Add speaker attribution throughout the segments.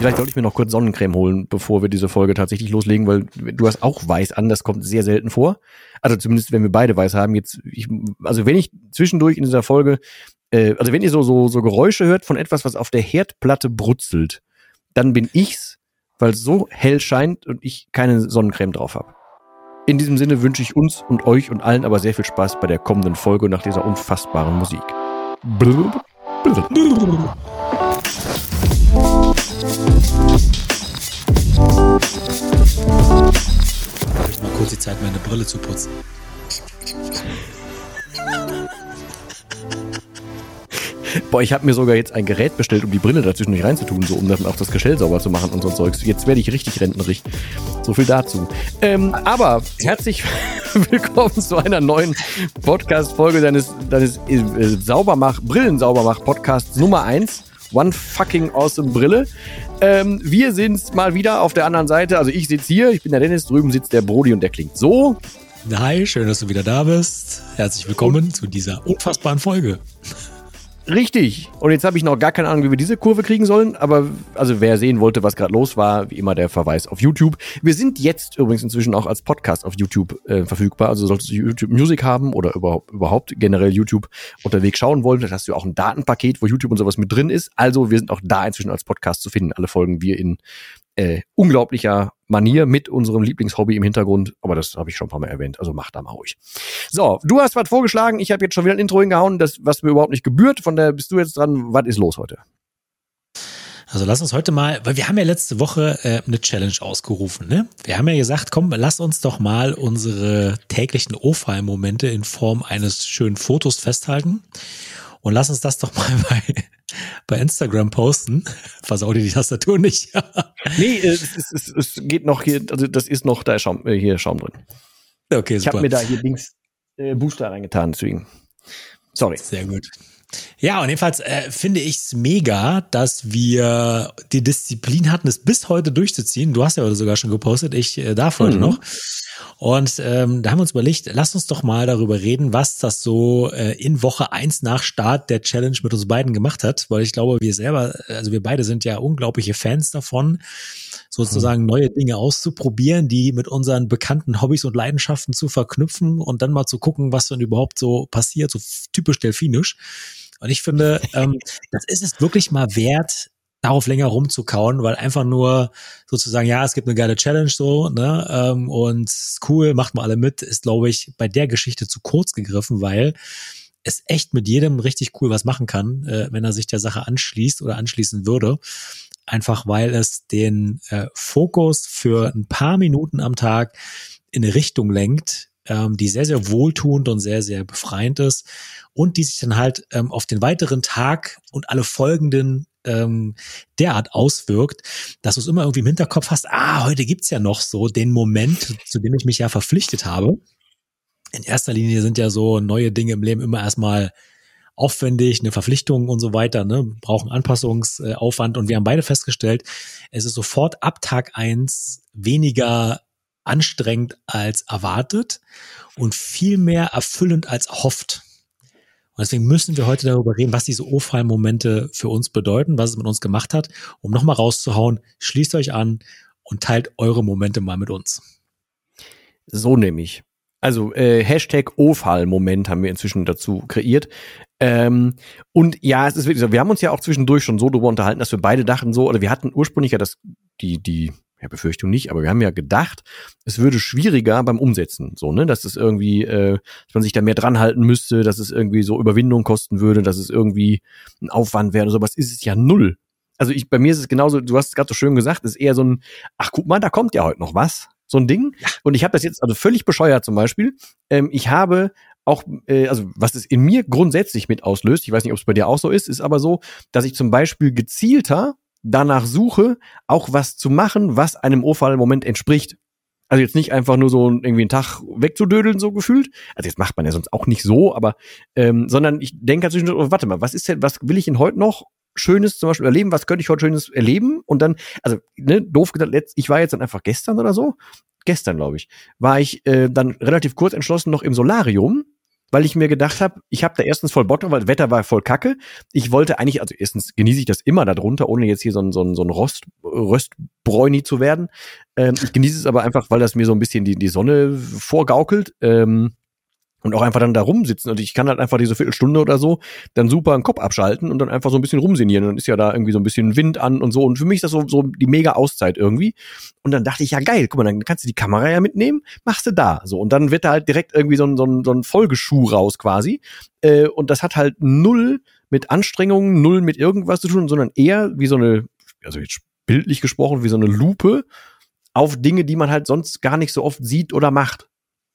Speaker 1: Vielleicht sollte ich mir noch kurz Sonnencreme holen, bevor wir diese Folge tatsächlich loslegen, weil du hast auch weiß an, das kommt sehr selten vor. Also zumindest, wenn wir beide weiß haben. Jetzt, ich, also wenn ich zwischendurch in dieser Folge, äh, also wenn ihr so, so, so Geräusche hört von etwas, was auf der Herdplatte brutzelt, dann bin ich's, weil es so hell scheint und ich keine Sonnencreme drauf habe. In diesem Sinne wünsche ich uns und euch und allen aber sehr viel Spaß bei der kommenden Folge nach dieser unfassbaren Musik. Blub, blub, blub.
Speaker 2: Ich mal kurz die Zeit, meine Brille zu putzen.
Speaker 1: Boah, ich habe mir sogar jetzt ein Gerät bestellt, um die Brille dazwischen nicht reinzutun, so um dann auch das Gestell sauber zu machen und so ein Zeugs. Jetzt werde ich richtig rentnerig. So viel dazu. Ähm, aber herzlich willkommen zu einer neuen Podcast-Folge deines, deines äh, Saubermach, Brillensaubermach-Podcasts Nummer 1. One fucking awesome Brille. Ähm, wir sind mal wieder auf der anderen Seite. Also ich sitze hier, ich bin der Dennis, drüben sitzt der Brody und der klingt so.
Speaker 2: Hi, schön, dass du wieder da bist. Herzlich willkommen und zu dieser unfassbaren Folge.
Speaker 1: Richtig. Und jetzt habe ich noch gar keine Ahnung, wie wir diese Kurve kriegen sollen. Aber also wer sehen wollte, was gerade los war, wie immer der Verweis auf YouTube. Wir sind jetzt übrigens inzwischen auch als Podcast auf YouTube äh, verfügbar. Also solltest du YouTube Music haben oder überhaupt, überhaupt generell YouTube unterwegs schauen wollen, dann hast du auch ein Datenpaket, wo YouTube und sowas mit drin ist. Also wir sind auch da inzwischen als Podcast zu finden. Alle Folgen wir in äh, unglaublicher Manier mit unserem Lieblingshobby im Hintergrund. Aber das habe ich schon ein paar Mal erwähnt. Also mach da mal ruhig. So, du hast was vorgeschlagen. Ich habe jetzt schon wieder ein Intro hingehauen, das, was mir überhaupt nicht gebührt. Von daher bist du jetzt dran. Was ist los heute?
Speaker 2: Also lass uns heute mal, weil wir haben ja letzte Woche äh, eine Challenge ausgerufen, ne? Wir haben ja gesagt, komm, lass uns doch mal unsere täglichen O-File-Momente in Form eines schönen Fotos festhalten und lass uns das doch mal bei, bei Instagram posten. Versau dir die Tastatur nicht.
Speaker 1: nee, es, es, es, es geht noch hier, also das ist noch, da ist Schaum, äh, hier Schaum drin.
Speaker 2: Okay,
Speaker 1: super. Ich habe mir da hier Dings äh, Booster reingetan, deswegen. Sorry.
Speaker 2: Sehr gut. Ja, und jedenfalls äh, finde ich es mega, dass wir die Disziplin hatten, es bis heute durchzuziehen. Du hast ja heute sogar schon gepostet, ich äh, darf heute mhm. noch. Und ähm, da haben wir uns überlegt, lass uns doch mal darüber reden, was das so äh, in Woche eins nach Start der Challenge mit uns beiden gemacht hat, weil ich glaube, wir selber, also wir beide sind ja unglaubliche Fans davon, sozusagen mhm. neue Dinge auszuprobieren, die mit unseren bekannten Hobbys und Leidenschaften zu verknüpfen und dann mal zu gucken, was dann überhaupt so passiert, so typisch delfinisch. Und ich finde, ähm, das ist es wirklich mal wert, darauf länger rumzukauen, weil einfach nur sozusagen, ja, es gibt eine geile Challenge so, ne, ähm, und cool, macht mal alle mit, ist, glaube ich, bei der Geschichte zu kurz gegriffen, weil es echt mit jedem richtig cool was machen kann, äh, wenn er sich der Sache anschließt oder anschließen würde. Einfach weil es den äh, Fokus für ein paar Minuten am Tag in eine Richtung lenkt, ähm, die sehr, sehr wohltuend und sehr, sehr befreiend ist und die sich dann halt ähm, auf den weiteren Tag und alle folgenden ähm, derart auswirkt, dass du es immer irgendwie im Hinterkopf hast, ah, heute gibt's ja noch so den Moment, zu dem ich mich ja verpflichtet habe. In erster Linie sind ja so neue Dinge im Leben immer erstmal aufwendig, eine Verpflichtung und so weiter, ne, brauchen Anpassungsaufwand und wir haben beide festgestellt, es ist sofort ab Tag eins weniger anstrengend als erwartet und viel mehr erfüllend als erhofft. Und deswegen müssen wir heute darüber reden, was diese O-File-Momente für uns bedeuten, was es mit uns gemacht hat, um nochmal rauszuhauen, schließt euch an und teilt eure Momente mal mit uns.
Speaker 1: So nämlich. Also äh, Hashtag O-File-Moment haben wir inzwischen dazu kreiert. Ähm, und ja, es ist wirklich so, wir haben uns ja auch zwischendurch schon so darüber unterhalten, dass wir beide dachten so, oder wir hatten ursprünglich ja das, die, die ja, Befürchtung nicht, aber wir haben ja gedacht, es würde schwieriger beim Umsetzen, so, ne, dass es irgendwie, äh, dass man sich da mehr dran halten müsste, dass es irgendwie so Überwindung kosten würde, dass es irgendwie ein Aufwand wäre oder sowas, ist es ja null. Also ich, bei mir ist es genauso, du hast es gerade so schön gesagt, ist eher so ein, ach guck mal, da kommt ja heute noch was, so ein Ding. Und ich habe das jetzt also völlig bescheuert zum Beispiel. Ähm, ich habe auch, äh, also was es in mir grundsätzlich mit auslöst, ich weiß nicht, ob es bei dir auch so ist, ist aber so, dass ich zum Beispiel gezielter danach suche, auch was zu machen, was einem Urfall im Moment entspricht. Also jetzt nicht einfach nur so irgendwie einen Tag wegzudödeln, so gefühlt. Also jetzt macht man ja sonst auch nicht so, aber ähm, sondern ich denke halt zwischendurch, oh, warte mal, was ist denn, was will ich denn heute noch Schönes zum Beispiel erleben? Was könnte ich heute Schönes erleben? Und dann, also, ne, doof gesagt, letzt, ich war jetzt dann einfach gestern oder so, gestern, glaube ich, war ich äh, dann relativ kurz entschlossen noch im Solarium weil ich mir gedacht habe, ich habe da erstens voll Bock drauf, weil das Wetter war voll kacke. Ich wollte eigentlich, also erstens genieße ich das immer darunter, ohne jetzt hier so ein, so ein, so ein Rost, Röstbräuni zu werden. Ähm, ich genieße es aber einfach, weil das mir so ein bisschen die, die Sonne vorgaukelt. Ähm, und auch einfach dann da rumsitzen. Und ich kann halt einfach diese Viertelstunde oder so dann super den Kopf abschalten und dann einfach so ein bisschen rumsinieren. Und dann ist ja da irgendwie so ein bisschen Wind an und so. Und für mich ist das so, so die mega Auszeit irgendwie. Und dann dachte ich, ja geil, guck mal, dann kannst du die Kamera ja mitnehmen, machst du da. So. Und dann wird da halt direkt irgendwie so ein, so ein, so ein Folgeschuh raus quasi. Äh, und das hat halt null mit Anstrengungen, null mit irgendwas zu tun, sondern eher wie so eine, also jetzt bildlich gesprochen, wie so eine Lupe auf Dinge, die man halt sonst gar nicht so oft sieht oder macht.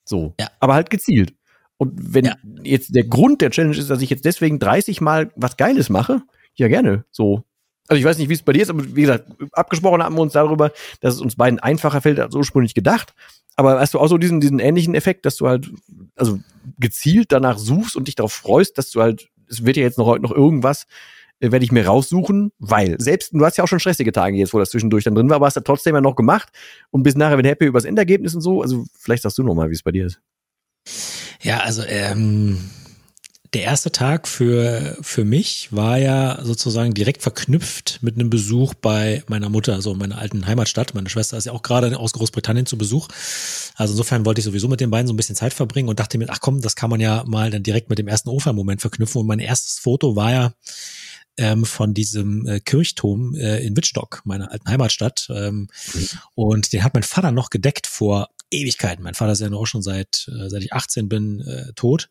Speaker 1: So. Ja. Aber halt gezielt. Und wenn ja. jetzt der Grund der Challenge ist, dass ich jetzt deswegen 30 Mal was Geiles mache, ja gerne. So. Also ich weiß nicht, wie es bei dir ist, aber wie gesagt, abgesprochen haben wir uns darüber, dass es uns beiden einfacher fällt als ursprünglich gedacht. Aber hast du auch so diesen, diesen ähnlichen Effekt, dass du halt, also gezielt danach suchst und dich darauf freust, dass du halt, es wird ja jetzt noch heute noch irgendwas, äh, werde ich mir raussuchen, weil selbst, du hast ja auch schon stressige Tage jetzt, wo das zwischendurch dann drin war, aber hast du trotzdem ja noch gemacht und bis nachher wenn happy über das Endergebnis und so. Also vielleicht sagst du noch mal, wie es bei dir ist.
Speaker 2: Ja, also ähm, der erste Tag für, für mich war ja sozusagen direkt verknüpft mit einem Besuch bei meiner Mutter, also meiner alten Heimatstadt. Meine Schwester ist ja auch gerade aus Großbritannien zu Besuch. Also insofern wollte ich sowieso mit den beiden so ein bisschen Zeit verbringen und dachte mir, ach komm, das kann man ja mal dann direkt mit dem ersten Ofa-Moment verknüpfen. Und mein erstes Foto war ja ähm, von diesem äh, Kirchturm äh, in Wittstock, meiner alten Heimatstadt. Ähm, mhm. Und den hat mein Vater noch gedeckt vor Ewigkeiten. Mein Vater ist ja auch schon seit, äh, seit ich 18 bin, äh, tot.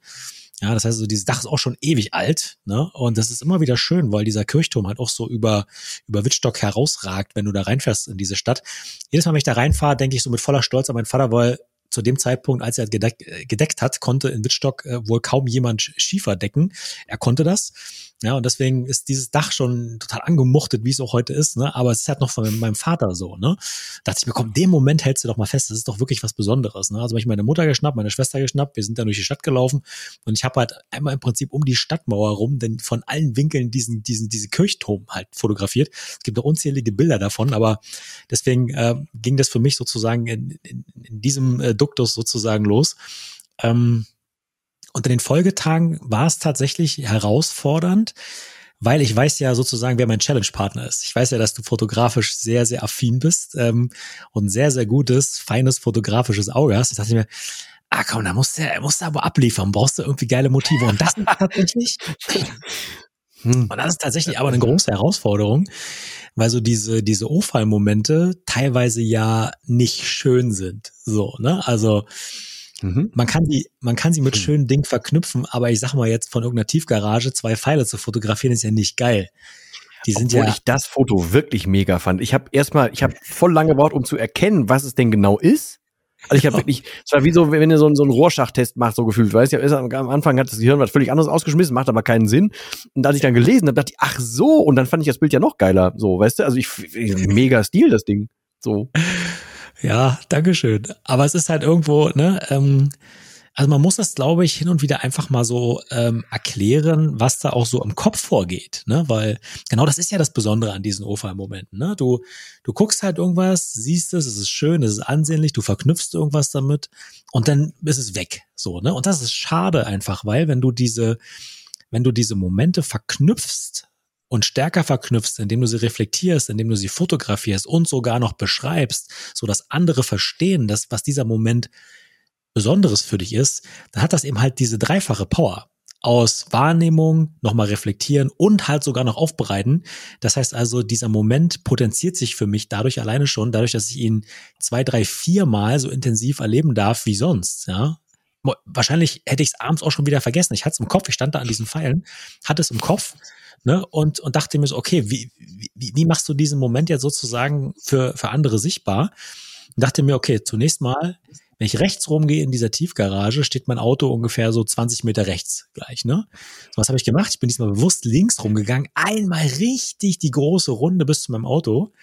Speaker 2: Ja, das heißt, so dieses Dach ist auch schon ewig alt, ne? Und das ist immer wieder schön, weil dieser Kirchturm halt auch so über über Wittstock herausragt, wenn du da reinfährst in diese Stadt. Jedes Mal, wenn ich da reinfahre, denke ich so mit voller Stolz an meinen Vater, weil zu dem Zeitpunkt, als er gedeck, äh, gedeckt hat, konnte in Wittstock äh, wohl kaum jemand Schiefer decken. Er konnte das. Ja, und deswegen ist dieses Dach schon total angemuchtet, wie es auch heute ist, ne? Aber es ist halt noch von meinem Vater so, ne? Da dachte ich mir, komm, den Moment hältst du doch mal fest, das ist doch wirklich was Besonderes, ne? Also habe ich meine Mutter geschnappt, meine Schwester geschnappt, wir sind dann durch die Stadt gelaufen und ich habe halt einmal im Prinzip um die Stadtmauer rum, denn von allen Winkeln diesen, diesen, diese Kirchturm halt fotografiert. Es gibt noch unzählige Bilder davon, aber deswegen äh, ging das für mich sozusagen in, in, in diesem äh, Duktus sozusagen los. Ähm, und in den Folgetagen war es tatsächlich herausfordernd, weil ich weiß ja sozusagen, wer mein Challenge-Partner ist. Ich weiß ja, dass du fotografisch sehr, sehr affin bist ähm, und sehr, sehr gutes, feines fotografisches Auge hast. Ich dachte mir, ah komm, da musst du, musst du aber abliefern, brauchst du irgendwie geile Motive. Und das ist tatsächlich, hm. und das ist tatsächlich aber eine große Herausforderung, weil so diese, diese O-Fall-Momente teilweise ja nicht schön sind. So, ne? Also, Mhm. Man kann sie, man kann sie mit mhm. schönen Dingen verknüpfen, aber ich sag mal jetzt von irgendeiner Tiefgarage zwei Pfeile zu fotografieren ist ja nicht geil.
Speaker 1: Die sind Obwohl ja ich das Foto wirklich mega fand. Ich habe erstmal, ich habe voll lange gebraucht, um zu erkennen, was es denn genau ist. Also ich habe wirklich, es war wie so, wenn du so, so einen Rohrschachtest machst, so gefühlt, weißt du, am Anfang hat das Gehirn was völlig anderes ausgeschmissen, macht aber keinen Sinn. Und als ich dann gelesen habe, dachte ich, ach so, und dann fand ich das Bild ja noch geiler, so, weißt du, also ich, mega Stil, das Ding, so.
Speaker 2: Ja, Dankeschön. Aber es ist halt irgendwo, ne, ähm, also man muss das, glaube ich, hin und wieder einfach mal so ähm, erklären, was da auch so im Kopf vorgeht, ne? Weil genau das ist ja das Besondere an diesen OFA-Momenten, ne? Du, du guckst halt irgendwas, siehst es, es ist schön, es ist ansehnlich, du verknüpfst irgendwas damit und dann ist es weg, so, ne? Und das ist schade einfach, weil wenn du diese, wenn du diese Momente verknüpfst und stärker verknüpfst, indem du sie reflektierst, indem du sie fotografierst und sogar noch beschreibst, so dass andere verstehen, dass was dieser Moment Besonderes für dich ist, dann hat das eben halt diese dreifache Power aus Wahrnehmung, nochmal reflektieren und halt sogar noch aufbereiten. Das heißt also, dieser Moment potenziert sich für mich dadurch alleine schon, dadurch, dass ich ihn zwei, drei, vier Mal so intensiv erleben darf wie sonst, ja. Wahrscheinlich hätte ich es abends auch schon wieder vergessen. Ich hatte es im Kopf, ich stand da an diesen Pfeilen, hatte es im Kopf ne? und, und dachte mir so, okay, wie, wie, wie machst du diesen Moment jetzt sozusagen für, für andere sichtbar? Und dachte mir, okay, zunächst mal, wenn ich rechts rumgehe in dieser Tiefgarage, steht mein Auto ungefähr so 20 Meter rechts gleich, ne? So, was habe ich gemacht? Ich bin diesmal bewusst links rumgegangen, einmal richtig die große Runde bis zu meinem Auto.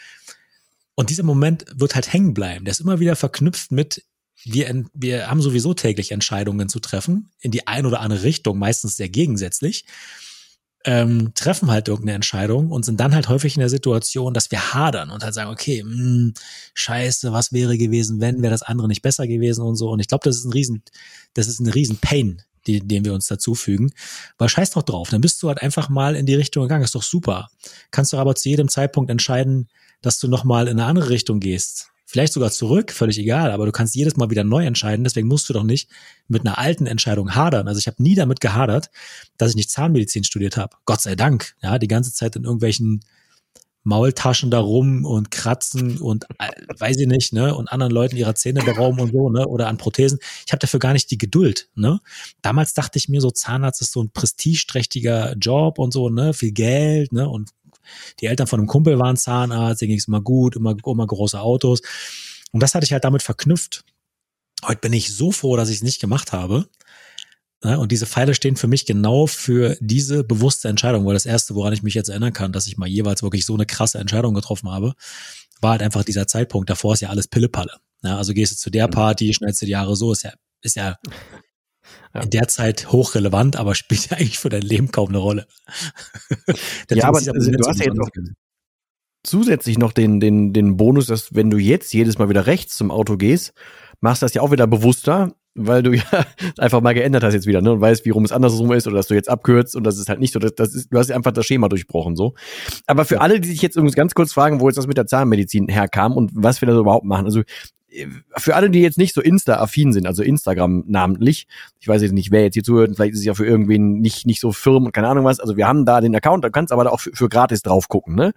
Speaker 2: Und dieser Moment wird halt hängen bleiben. Der ist immer wieder verknüpft mit, wir, wir haben sowieso täglich Entscheidungen zu treffen, in die eine oder andere Richtung, meistens sehr gegensätzlich ähm, treffen halt irgendeine Entscheidung und sind dann halt häufig in der Situation, dass wir hadern und halt sagen, okay, mh, hm, scheiße, was wäre gewesen, wenn, wäre das andere nicht besser gewesen und so. Und ich glaube, das ist ein riesen, das ist ein riesen Pain, die, den wir uns dazufügen. Weil scheiß doch drauf, dann bist du halt einfach mal in die Richtung gegangen, ist doch super. Kannst du aber zu jedem Zeitpunkt entscheiden, dass du nochmal in eine andere Richtung gehst. Vielleicht sogar zurück, völlig egal, aber du kannst jedes Mal wieder neu entscheiden, deswegen musst du doch nicht mit einer alten Entscheidung hadern. Also ich habe nie damit gehadert, dass ich nicht Zahnmedizin studiert habe. Gott sei Dank. Ja, die ganze Zeit in irgendwelchen Maultaschen da rum und kratzen und äh, weiß ich nicht, ne, und anderen Leuten ihre Zähne berauben und so, ne, oder an Prothesen. Ich habe dafür gar nicht die Geduld, ne? Damals dachte ich mir so Zahnarzt ist so ein prestigeträchtiger Job und so, ne, viel Geld, ne, und die Eltern von einem Kumpel waren Zahnarzt, denen ging es immer gut, immer immer große Autos. Und das hatte ich halt damit verknüpft. Heute bin ich so froh, dass ich es nicht gemacht habe, Ne? Und diese Pfeile stehen für mich genau für diese bewusste Entscheidung, weil das erste, woran ich mich jetzt erinnern kann, dass ich mal jeweils wirklich so eine krasse Entscheidung getroffen habe, war halt einfach dieser Zeitpunkt. Davor ist ja alles Pillepalle. Ja, also gehst du zu der mhm. Party, schnellst du die Jahre so, ist ja, ist ja, ja. in der Zeit hochrelevant, aber spielt ja eigentlich für dein Leben kaum eine Rolle.
Speaker 1: ja, aber also, du hast ja jetzt noch zusätzlich noch den, den, den Bonus, dass wenn du jetzt jedes Mal wieder rechts zum Auto gehst, machst das ja auch wieder bewusster weil du ja einfach mal geändert hast jetzt wieder, ne? Und weißt, wie rum es andersrum ist oder dass du jetzt abkürzt und das ist halt nicht so, das, das ist, du hast einfach das Schema durchbrochen so. Aber für alle, die sich jetzt übrigens ganz kurz fragen, wo jetzt das mit der Zahnmedizin herkam und was wir da so überhaupt machen, also für alle, die jetzt nicht so Insta-affin sind, also Instagram namentlich, ich weiß jetzt nicht, wer jetzt hier zuhört, vielleicht ist es ja für irgendwen nicht, nicht so firm und keine Ahnung was, also wir haben da den Account, da kannst aber da auch für, für gratis drauf gucken, ne?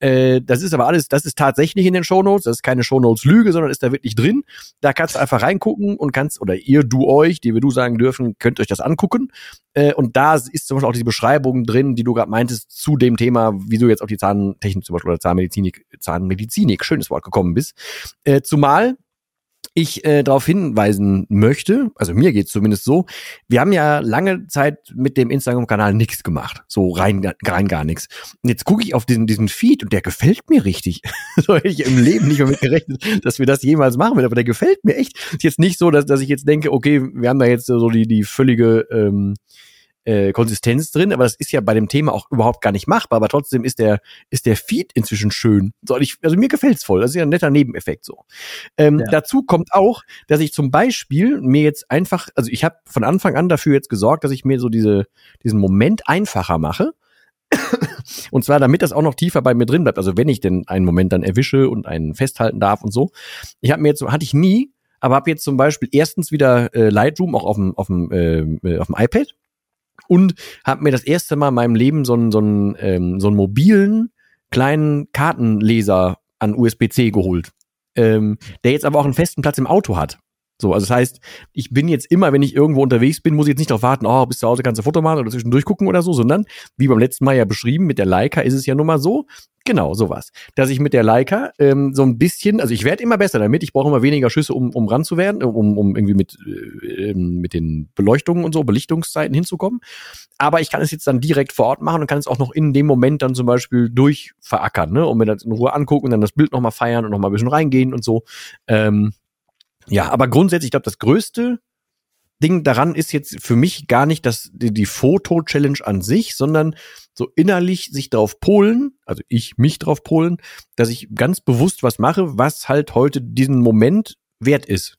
Speaker 1: Äh, das ist aber alles, das ist tatsächlich in den Shownotes, das ist keine Shownotes-Lüge, sondern ist da wirklich drin. Da kannst du einfach reingucken und kannst, oder ihr, du euch, die wir du sagen dürfen, könnt euch das angucken. Äh, und da ist zum Beispiel auch diese Beschreibung drin, die du gerade meintest, zu dem Thema, wie du jetzt auf die Zahntechnik zum Beispiel oder Zahnmedizinik, Zahnmedizinik, schönes Wort gekommen bist. Äh, zumal ich äh, darauf hinweisen möchte, also mir geht's zumindest so, wir haben ja lange Zeit mit dem Instagram-Kanal nichts gemacht. So rein, rein gar nichts. Und jetzt gucke ich auf diesen, diesen Feed und der gefällt mir richtig. so hätte ich im Leben nicht mehr mit gerechnet, dass wir das jemals machen werden, aber der gefällt mir echt. Ist jetzt nicht so, dass, dass ich jetzt denke, okay, wir haben da jetzt so die, die völlige ähm, äh, Konsistenz drin, aber das ist ja bei dem Thema auch überhaupt gar nicht machbar, aber trotzdem ist der, ist der Feed inzwischen schön. So, ich, also mir gefällt's voll. Das ist ja ein netter Nebeneffekt so. Ähm, ja. Dazu kommt auch, dass ich zum Beispiel mir jetzt einfach, also ich habe von Anfang an dafür jetzt gesorgt, dass ich mir so diese, diesen Moment einfacher mache. und zwar, damit das auch noch tiefer bei mir drin bleibt. Also wenn ich denn einen Moment dann erwische und einen festhalten darf und so. Ich habe mir jetzt, hatte ich nie, aber habe jetzt zum Beispiel erstens wieder äh, Lightroom auch auf dem, auf dem, äh, äh auf dem iPad und habe mir das erste Mal in meinem Leben so einen, so einen, ähm, so einen mobilen kleinen Kartenleser an USB-C geholt, ähm, der jetzt aber auch einen festen Platz im Auto hat. So, also das heißt, ich bin jetzt immer, wenn ich irgendwo unterwegs bin, muss ich jetzt nicht darauf warten, oh, bis zu Hause kannst du Foto machen oder zwischendurch gucken oder so, sondern, wie beim letzten Mal ja beschrieben, mit der Leica ist es ja nun mal so, genau, sowas, dass ich mit der Leica ähm, so ein bisschen, also ich werde immer besser damit, ich brauche immer weniger Schüsse, um, um ran zu werden, um, um irgendwie mit, äh, ähm, mit den Beleuchtungen und so, Belichtungszeiten hinzukommen, aber ich kann es jetzt dann direkt vor Ort machen und kann es auch noch in dem Moment dann zum Beispiel durchverackern, ne, und mir das in Ruhe angucken und dann das Bild nochmal feiern und nochmal ein bisschen reingehen und so, ähm, ja, aber grundsätzlich, ich glaube, das größte Ding daran ist jetzt für mich gar nicht das, die, die Foto-Challenge an sich, sondern so innerlich sich darauf polen, also ich mich darauf polen, dass ich ganz bewusst was mache, was halt heute diesen Moment wert ist.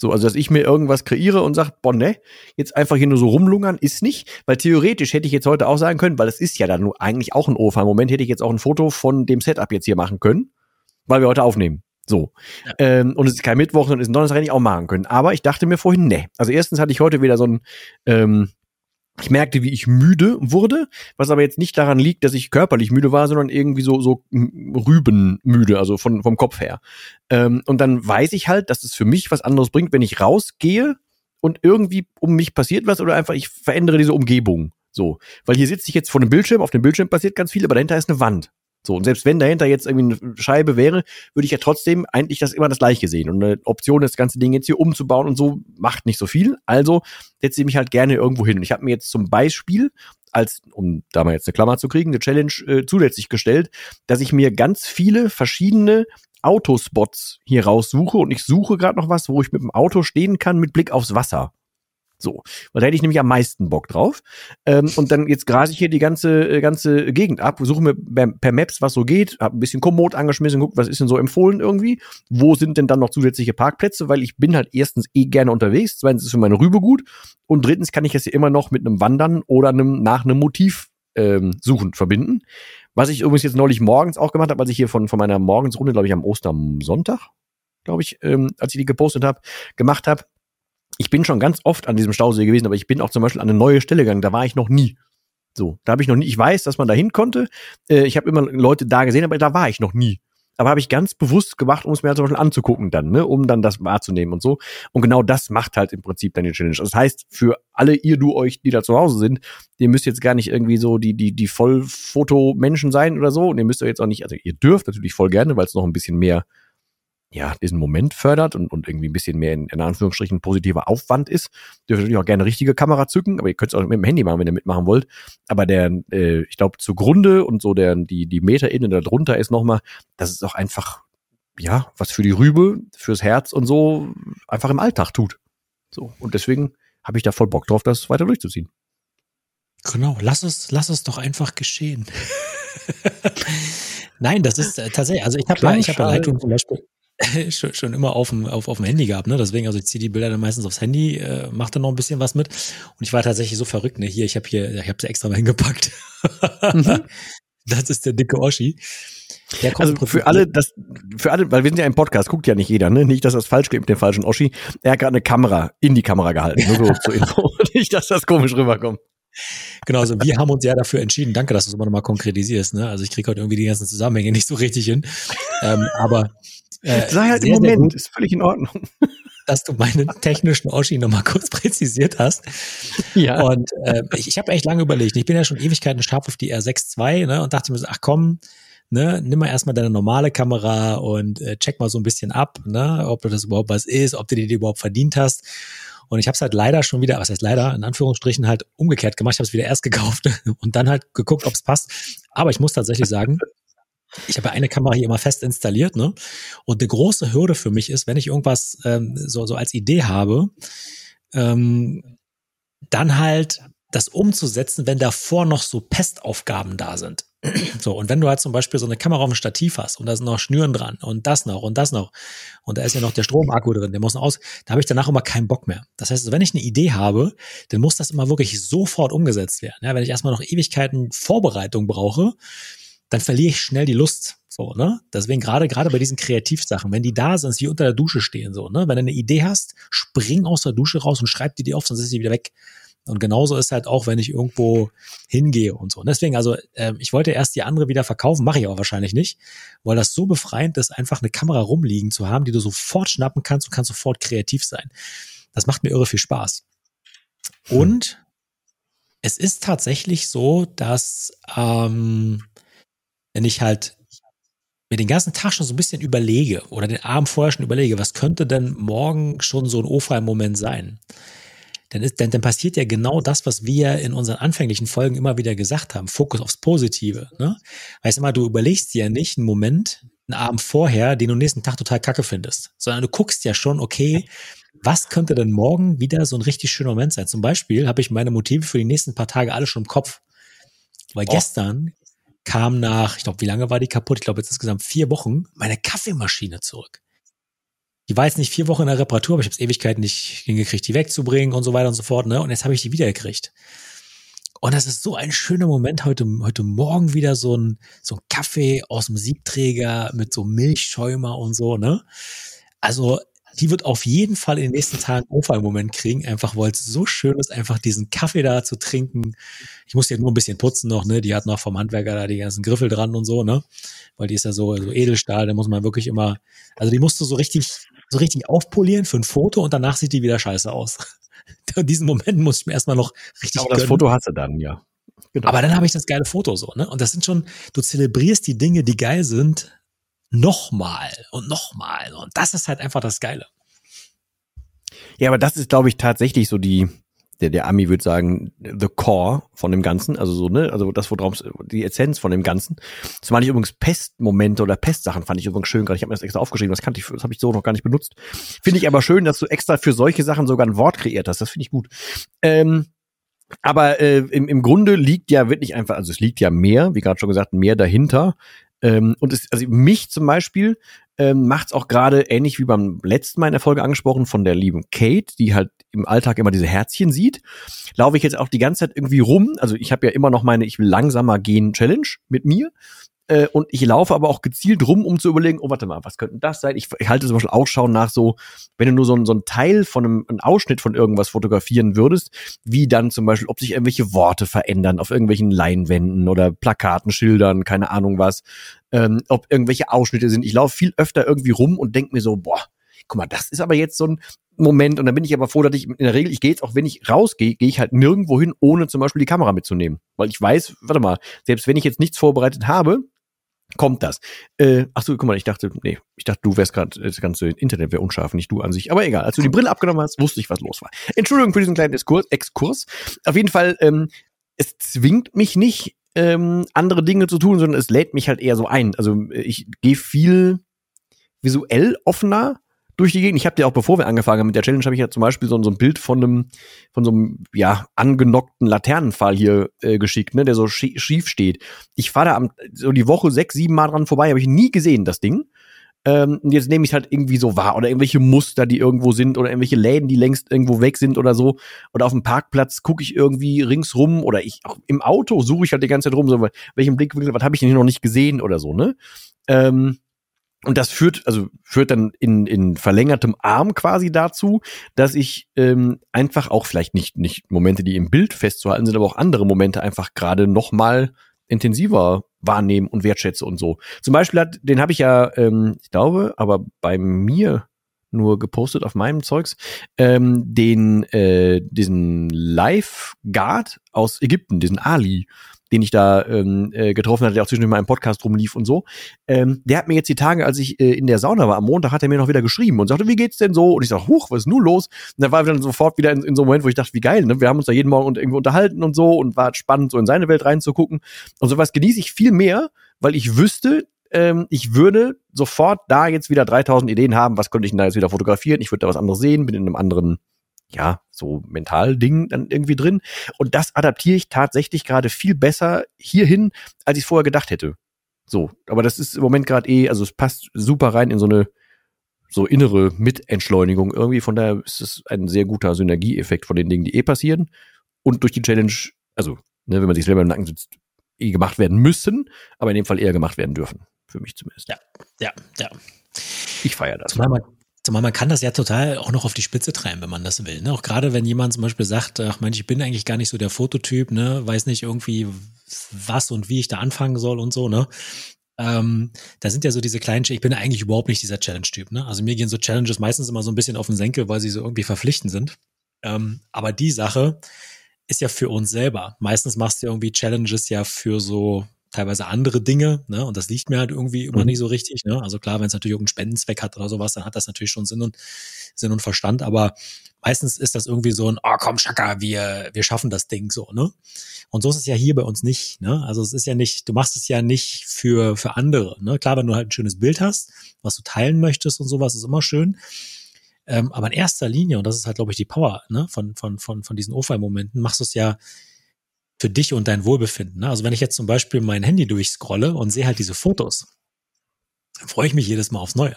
Speaker 1: So, also dass ich mir irgendwas kreiere und sage, boah, ne, jetzt einfach hier nur so rumlungern, ist nicht, weil theoretisch hätte ich jetzt heute auch sagen können, weil es ist ja dann eigentlich auch ein OFA-Moment, hätte ich jetzt auch ein Foto von dem Setup jetzt hier machen können, weil wir heute aufnehmen. So. Ja. Ähm, und es ist kein Mittwoch, sondern es ist ein Donnerstag, hätte ich auch machen können. Aber ich dachte mir vorhin, nee. Also erstens hatte ich heute wieder so ein, ähm, ich merkte, wie ich müde wurde, was aber jetzt nicht daran liegt, dass ich körperlich müde war, sondern irgendwie so, so rübenmüde, also von, vom Kopf her. Ähm, und dann weiß ich halt, dass es für mich was anderes bringt, wenn ich rausgehe und irgendwie um mich passiert was oder einfach ich verändere diese Umgebung. So. Weil hier sitze ich jetzt vor einem Bildschirm, auf dem Bildschirm passiert ganz viel, aber dahinter ist eine Wand. So, und selbst wenn dahinter jetzt irgendwie eine Scheibe wäre, würde ich ja trotzdem eigentlich das immer das gleiche sehen. Und eine Option, das ganze Ding jetzt hier umzubauen und so, macht nicht so viel. Also setze ich mich halt gerne irgendwo hin. Ich habe mir jetzt zum Beispiel, als, um da mal jetzt eine Klammer zu kriegen, eine Challenge äh, zusätzlich gestellt, dass ich mir ganz viele verschiedene Autospots hier raussuche und ich suche gerade noch was, wo ich mit dem Auto stehen kann mit Blick aufs Wasser. So, weil da hätte ich nämlich am meisten Bock drauf. Ähm, und dann jetzt grase ich hier die ganze äh, ganze Gegend ab, suche mir per Maps, was so geht, habe ein bisschen Komoot angeschmissen, guck, was ist denn so empfohlen irgendwie? Wo sind denn dann noch zusätzliche Parkplätze? Weil ich bin halt erstens eh gerne unterwegs, zweitens ist für meine Rübe gut und drittens kann ich es ja immer noch mit einem Wandern oder einem nach einem Motiv ähm, suchen verbinden. Was ich übrigens jetzt neulich morgens auch gemacht habe, als ich hier von, von meiner Morgensrunde, glaube ich, am Ostersonntag, glaube ich, ähm, als ich die gepostet habe, gemacht habe, ich bin schon ganz oft an diesem Stausee gewesen, aber ich bin auch zum Beispiel an eine neue Stelle gegangen, da war ich noch nie. So, da habe ich noch nie, ich weiß, dass man da hin konnte. Äh, ich habe immer Leute da gesehen, aber da war ich noch nie. Aber habe ich ganz bewusst gemacht, um es mir zum Beispiel anzugucken dann, ne, um dann das wahrzunehmen und so. Und genau das macht halt im Prinzip dann die Challenge. Das heißt, für alle ihr, du euch, die da zu Hause sind, ihr müsst jetzt gar nicht irgendwie so die, die, die Vollfoto-Menschen sein oder so. Und ihr müsst euch jetzt auch nicht, also ihr dürft natürlich voll gerne, weil es noch ein bisschen mehr ja, diesen Moment fördert und, und irgendwie ein bisschen mehr in, in Anführungsstrichen positiver Aufwand ist. Dürft natürlich auch gerne richtige Kamera zücken, aber ihr könnt es auch mit dem Handy machen, wenn ihr mitmachen wollt. Aber der, äh, ich glaube, zugrunde und so der, die, die Meterebene darunter ist nochmal, das ist auch einfach, ja, was für die Rübe, fürs Herz und so einfach im Alltag tut. So. Und deswegen habe ich da voll Bock drauf, das weiter durchzuziehen.
Speaker 2: Genau, lass es, lass es doch einfach geschehen. Nein, das ist äh, tatsächlich, also ich habe ja, ich habe ja Lightroom zum Beispiel, schon, schon immer auf dem, auf, auf dem Handy gehabt, ne? Deswegen, also ich ziehe die Bilder dann meistens aufs Handy, äh, mache dann noch ein bisschen was mit. Und ich war tatsächlich so verrückt, ne? Hier, ich habe hier, ich habe sie extra mal hingepackt. Mhm. das ist der dicke Oschi.
Speaker 1: Der also für alle, das, für alle, weil wir sind ja im Podcast, guckt ja nicht jeder, ne? Nicht, dass das falsch klingt mit dem falschen Oschi. Er hat gerade eine Kamera in die Kamera gehalten, nur so zur Info. nicht, dass das komisch rüberkommt.
Speaker 2: Genau, also wir haben uns ja dafür entschieden. Danke, dass du es immer nochmal konkretisierst. Ne? Also ich kriege heute irgendwie die ganzen Zusammenhänge nicht so richtig hin. Ähm, aber
Speaker 1: äh, Sei halt sehr, im Moment, ist völlig in Ordnung.
Speaker 2: Dass du meinen technischen Oschi nochmal kurz präzisiert hast. Ja. Und äh, ich, ich habe echt lange überlegt. Ich bin ja schon Ewigkeiten scharf auf die R6 II ne, und dachte mir so, ach komm, ne, nimm mal erstmal deine normale Kamera und äh, check mal so ein bisschen ab, ne, ob das überhaupt was ist, ob du dir die überhaupt verdient hast. Und ich habe es halt leider schon wieder, was heißt leider, in Anführungsstrichen halt umgekehrt gemacht. Ich habe es wieder erst gekauft und dann halt geguckt, ob es passt. Aber ich muss tatsächlich sagen, ich habe eine Kamera hier immer fest installiert, ne? Und eine große Hürde für mich ist, wenn ich irgendwas ähm, so, so als Idee habe, ähm, dann halt das umzusetzen, wenn davor noch so Pestaufgaben da sind. So, und wenn du halt zum Beispiel so eine Kamera auf dem Stativ hast und da sind noch Schnüren dran und das noch und das noch und da ist ja noch der Stromakku drin, der muss noch aus, da habe ich danach immer keinen Bock mehr. Das heißt, wenn ich eine Idee habe, dann muss das immer wirklich sofort umgesetzt werden. Ja, wenn ich erstmal noch Ewigkeiten Vorbereitung brauche, dann verliere ich schnell die Lust. So, ne? Deswegen gerade, gerade bei diesen Kreativsachen, wenn die da sind, wie unter der Dusche stehen, so, ne? Wenn du eine Idee hast, spring aus der Dusche raus und schreib die dir auf, sonst ist sie wieder weg. Und genauso ist halt auch, wenn ich irgendwo hingehe und so. Und deswegen, also äh, ich wollte erst die andere wieder verkaufen, mache ich aber wahrscheinlich nicht, weil das so befreiend ist, einfach eine Kamera rumliegen zu haben, die du sofort schnappen kannst und kannst sofort kreativ sein. Das macht mir irre viel Spaß. Und es ist tatsächlich so, dass ähm, wenn ich halt mir den ganzen Tag schon so ein bisschen überlege oder den Abend vorher schon überlege, was könnte denn morgen schon so ein O-Moment sein? Dann, ist, dann, dann passiert ja genau das, was wir in unseren anfänglichen Folgen immer wieder gesagt haben. Fokus aufs Positive. Ne? Weißt du mal, du überlegst dir ja nicht einen Moment, einen Abend vorher, den du nächsten Tag total kacke findest, sondern du guckst ja schon, okay, was könnte denn morgen wieder so ein richtig schöner Moment sein? Zum Beispiel habe ich meine Motive für die nächsten paar Tage alle schon im Kopf. Weil oh. gestern kam nach, ich glaube, wie lange war die kaputt? Ich glaube, jetzt insgesamt vier Wochen, meine Kaffeemaschine zurück. Die war jetzt nicht vier Wochen in der Reparatur, aber ich habe es Ewigkeiten nicht hingekriegt, die wegzubringen und so weiter und so fort. Ne? Und jetzt habe ich die wiedergekriegt. Und das ist so ein schöner Moment heute, heute Morgen wieder so ein, so ein Kaffee aus dem Siebträger mit so Milchschäumer und so, ne? Also die wird auf jeden Fall in den nächsten Tagen Auffallmoment kriegen, einfach weil es so schön ist, einfach diesen Kaffee da zu trinken. Ich muss ja nur ein bisschen putzen noch, ne? Die hat noch vom Handwerker da die ganzen Griffel dran und so, ne? Weil die ist ja so, so Edelstahl, da muss man wirklich immer, also die musst du so richtig, so richtig aufpolieren für ein Foto und danach sieht die wieder scheiße aus. Und diesen Moment muss ich mir erstmal noch richtig.
Speaker 1: Aber das gönnen. Foto hast du dann, ja.
Speaker 2: Genau. Aber dann habe ich das geile Foto so, ne? Und das sind schon, du zelebrierst die Dinge, die geil sind, nochmal und nochmal. Und das ist halt einfach das Geile.
Speaker 1: Ja, aber das ist, glaube ich, tatsächlich so die, der, der Ami würde sagen, the core von dem Ganzen, also so, ne, also das, worauf die Essenz von dem Ganzen. Das fand ich übrigens Pestmomente oder Pestsachen fand ich übrigens schön gerade. Ich habe mir das extra aufgeschrieben, das kannte ich, das habe ich so noch gar nicht benutzt. Finde ich aber schön, dass du extra für solche Sachen sogar ein Wort kreiert hast. Das finde ich gut. Ähm, aber äh, im, im Grunde liegt ja wirklich einfach, also es liegt ja mehr, wie gerade schon gesagt, mehr dahinter. Ähm, und es, also mich zum Beispiel ähm, macht es auch gerade ähnlich wie beim letzten Mal in der Folge angesprochen von der lieben Kate, die halt im Alltag immer diese Herzchen sieht, laufe ich jetzt auch die ganze Zeit irgendwie rum. Also ich habe ja immer noch meine Ich will langsamer gehen Challenge mit mir. Äh, und ich laufe aber auch gezielt rum, um zu überlegen, oh, warte mal, was könnte das sein? Ich, ich halte zum Beispiel Ausschau nach so, wenn du nur so, so ein Teil von einem, einen Ausschnitt von irgendwas fotografieren würdest, wie dann zum Beispiel, ob sich irgendwelche Worte verändern auf irgendwelchen Leinwänden oder Plakaten, Schildern, keine Ahnung was, ähm, ob irgendwelche Ausschnitte sind. Ich laufe viel öfter irgendwie rum und denke mir so, boah, guck mal, das ist aber jetzt so ein Moment und dann bin ich aber froh, dass ich in der Regel, ich gehe jetzt auch, wenn ich rausgehe, gehe ich halt nirgendwo hin, ohne zum Beispiel die Kamera mitzunehmen. Weil ich weiß, warte mal, selbst wenn ich jetzt nichts vorbereitet habe, kommt das. Äh, ach so, guck mal, ich dachte, nee, ich dachte, du wärst gerade, das ganze Internet wäre unscharf, nicht du an sich. Aber egal, als du die Brille abgenommen hast, wusste ich, was los war. Entschuldigung für diesen kleinen Exkurs. Exkurs. Auf jeden Fall, ähm, es zwingt mich nicht, ähm, andere Dinge zu tun, sondern es lädt mich halt eher so ein. Also ich gehe viel visuell offener durch die Gegend. Ich habe dir auch, bevor wir angefangen haben mit der Challenge, habe ich ja zum Beispiel so, so, ein Bild von einem, von so einem, ja, angenockten Laternenpfahl hier äh, geschickt, ne, der so schief steht. Ich fahre da am, so die Woche sechs, sieben Mal dran vorbei, habe ich nie gesehen, das Ding. Ähm, und jetzt nehme ich halt irgendwie so wahr oder irgendwelche Muster, die irgendwo sind oder irgendwelche Läden, die längst irgendwo weg sind oder so. Oder auf dem Parkplatz gucke ich irgendwie ringsrum oder ich auch im Auto suche ich halt die ganze Zeit rum, so welchen Blickwinkel, was habe ich denn hier noch nicht gesehen oder so, ne? Ähm, und das führt, also führt dann in, in verlängertem Arm quasi dazu, dass ich ähm, einfach auch vielleicht nicht, nicht Momente, die im Bild festzuhalten sind, aber auch andere Momente einfach gerade noch mal intensiver wahrnehmen und wertschätze und so. Zum Beispiel hat, den habe ich ja, ähm, ich glaube, aber bei mir nur gepostet auf meinem Zeugs, ähm, den, äh, diesen Live Guard aus Ägypten, diesen Ali den ich da ähm, äh, getroffen hatte, der auch zwischendurch mal im Podcast rumlief und so, ähm, der hat mir jetzt die Tage, als ich äh, in der Sauna war, am Montag hat er mir noch wieder geschrieben und sagte, wie geht's denn so? Und ich sag, huch, was ist nun los? Und da war dann sofort wieder in, in so einem Moment, wo ich dachte, wie geil, ne? Wir haben uns da jeden Morgen irgendwie unterhalten und so und war spannend, so in seine Welt reinzugucken. Und sowas genieße ich viel mehr, weil ich wüsste, ähm, ich würde sofort da jetzt wieder 3000 Ideen haben, was könnte ich denn da jetzt wieder fotografieren? Ich würde da was anderes sehen, bin in einem anderen ja, so Mental-Ding dann irgendwie drin. Und das adaptiere ich tatsächlich gerade viel besser hierhin, als ich vorher gedacht hätte. So, aber das ist im Moment gerade eh, also es passt super rein in so eine so innere Mitentschleunigung irgendwie. Von daher ist es ein sehr guter Synergieeffekt von den Dingen, die eh passieren. Und durch die Challenge, also, ne, wenn man sich selber im Nacken sitzt, eh gemacht werden müssen, aber in dem Fall eher gemacht werden dürfen. Für mich zumindest.
Speaker 2: Ja, ja, ja.
Speaker 1: Ich feiere das.
Speaker 2: Zumal man, Zumal man kann das ja total auch noch auf die Spitze treiben, wenn man das will. Ne? Auch gerade wenn jemand zum Beispiel sagt, ach Mensch, ich bin eigentlich gar nicht so der Fototyp, ne, weiß nicht irgendwie, was und wie ich da anfangen soll und so, ne? Ähm, da sind ja so diese kleinen, ich bin eigentlich überhaupt nicht dieser Challenge-Typ, ne? Also mir gehen so Challenges meistens immer so ein bisschen auf den Senkel, weil sie so irgendwie verpflichtend sind. Ähm, aber die Sache ist ja für uns selber. Meistens machst du irgendwie Challenges ja für so teilweise andere Dinge, ne? Und das liegt mir halt irgendwie immer mhm. nicht so richtig, ne? Also klar, wenn es natürlich irgendeinen Spendenzweck hat oder sowas, dann hat das natürlich schon Sinn und Sinn und Verstand, aber meistens ist das irgendwie so ein, oh komm, Schaka, wir, wir schaffen das Ding so, ne? Und so ist es ja hier bei uns nicht, ne? Also es ist ja nicht, du machst es ja nicht für, für andere, ne? Klar, wenn du halt ein schönes Bild hast, was du teilen möchtest und sowas, ist immer schön. Ähm, aber in erster Linie, und das ist halt, glaube ich, die Power ne, von, von, von, von diesen O-Fi-Momenten, machst du es ja für dich und dein Wohlbefinden. Ne? Also wenn ich jetzt zum Beispiel mein Handy durchscrolle und sehe halt diese Fotos, dann freue ich mich jedes Mal aufs Neue.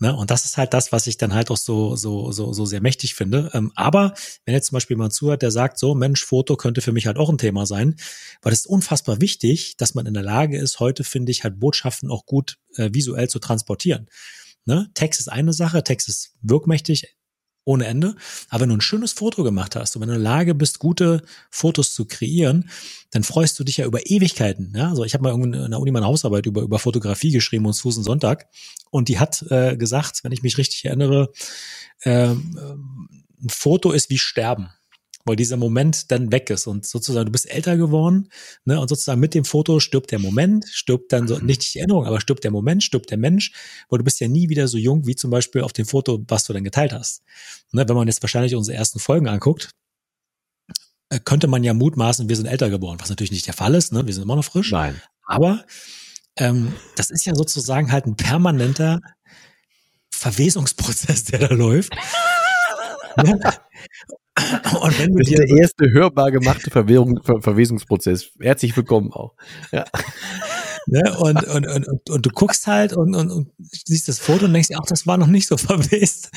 Speaker 2: Ne? Und das ist halt das, was ich dann halt auch so, so, so, so sehr mächtig finde. Ähm, aber wenn jetzt zum Beispiel jemand zuhört, der sagt, so, Mensch, Foto könnte für mich halt auch ein Thema sein, weil es ist unfassbar wichtig, dass man in der Lage ist, heute finde ich halt Botschaften auch gut äh, visuell zu transportieren. Ne? Text ist eine Sache, Text ist wirkmächtig, ohne Ende. Aber wenn du ein schönes Foto gemacht hast und wenn du in der Lage bist, gute Fotos zu kreieren, dann freust du dich ja über Ewigkeiten. Ja? Also ich habe mal in der Uni meine Hausarbeit über, über Fotografie geschrieben und Susan Sonntag. Und die hat äh, gesagt, wenn ich mich richtig erinnere, äh, ein Foto ist wie Sterben weil dieser Moment dann weg ist und sozusagen du bist älter geworden, ne, und sozusagen mit dem Foto stirbt der Moment, stirbt dann so, mhm. nicht die Erinnerung, aber stirbt der Moment, stirbt der Mensch, weil du bist ja nie wieder so jung wie zum Beispiel auf dem Foto, was du dann geteilt hast. Ne, wenn man jetzt wahrscheinlich unsere ersten Folgen anguckt, äh, könnte man ja mutmaßen, wir sind älter geworden, was natürlich nicht der Fall ist, ne? Wir sind immer noch frisch.
Speaker 1: Nein.
Speaker 2: Aber ähm, das ist ja sozusagen halt ein permanenter Verwesungsprozess, der da läuft. ja.
Speaker 1: Und wenn du das ist der erste hörbar gemachte Verwirrung, Ver Verwesungsprozess. Herzlich willkommen auch. Ja.
Speaker 2: Ne? Und, und, und, und, du guckst halt und, und, und siehst das Foto und denkst, ach, das war noch nicht so verwest.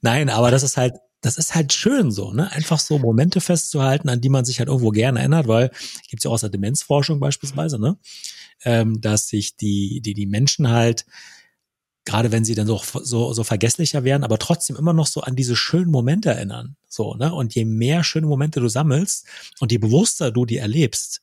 Speaker 2: Nein, aber das ist halt, das ist halt schön so, ne? Einfach so Momente festzuhalten, an die man sich halt irgendwo gerne erinnert, weil gibt's ja auch aus der Demenzforschung beispielsweise, ne? Ähm, dass sich die, die, die Menschen halt gerade wenn sie dann so, so, so vergesslicher werden, aber trotzdem immer noch so an diese schönen Momente erinnern. So, ne? Und je mehr schöne Momente du sammelst und je bewusster du die erlebst,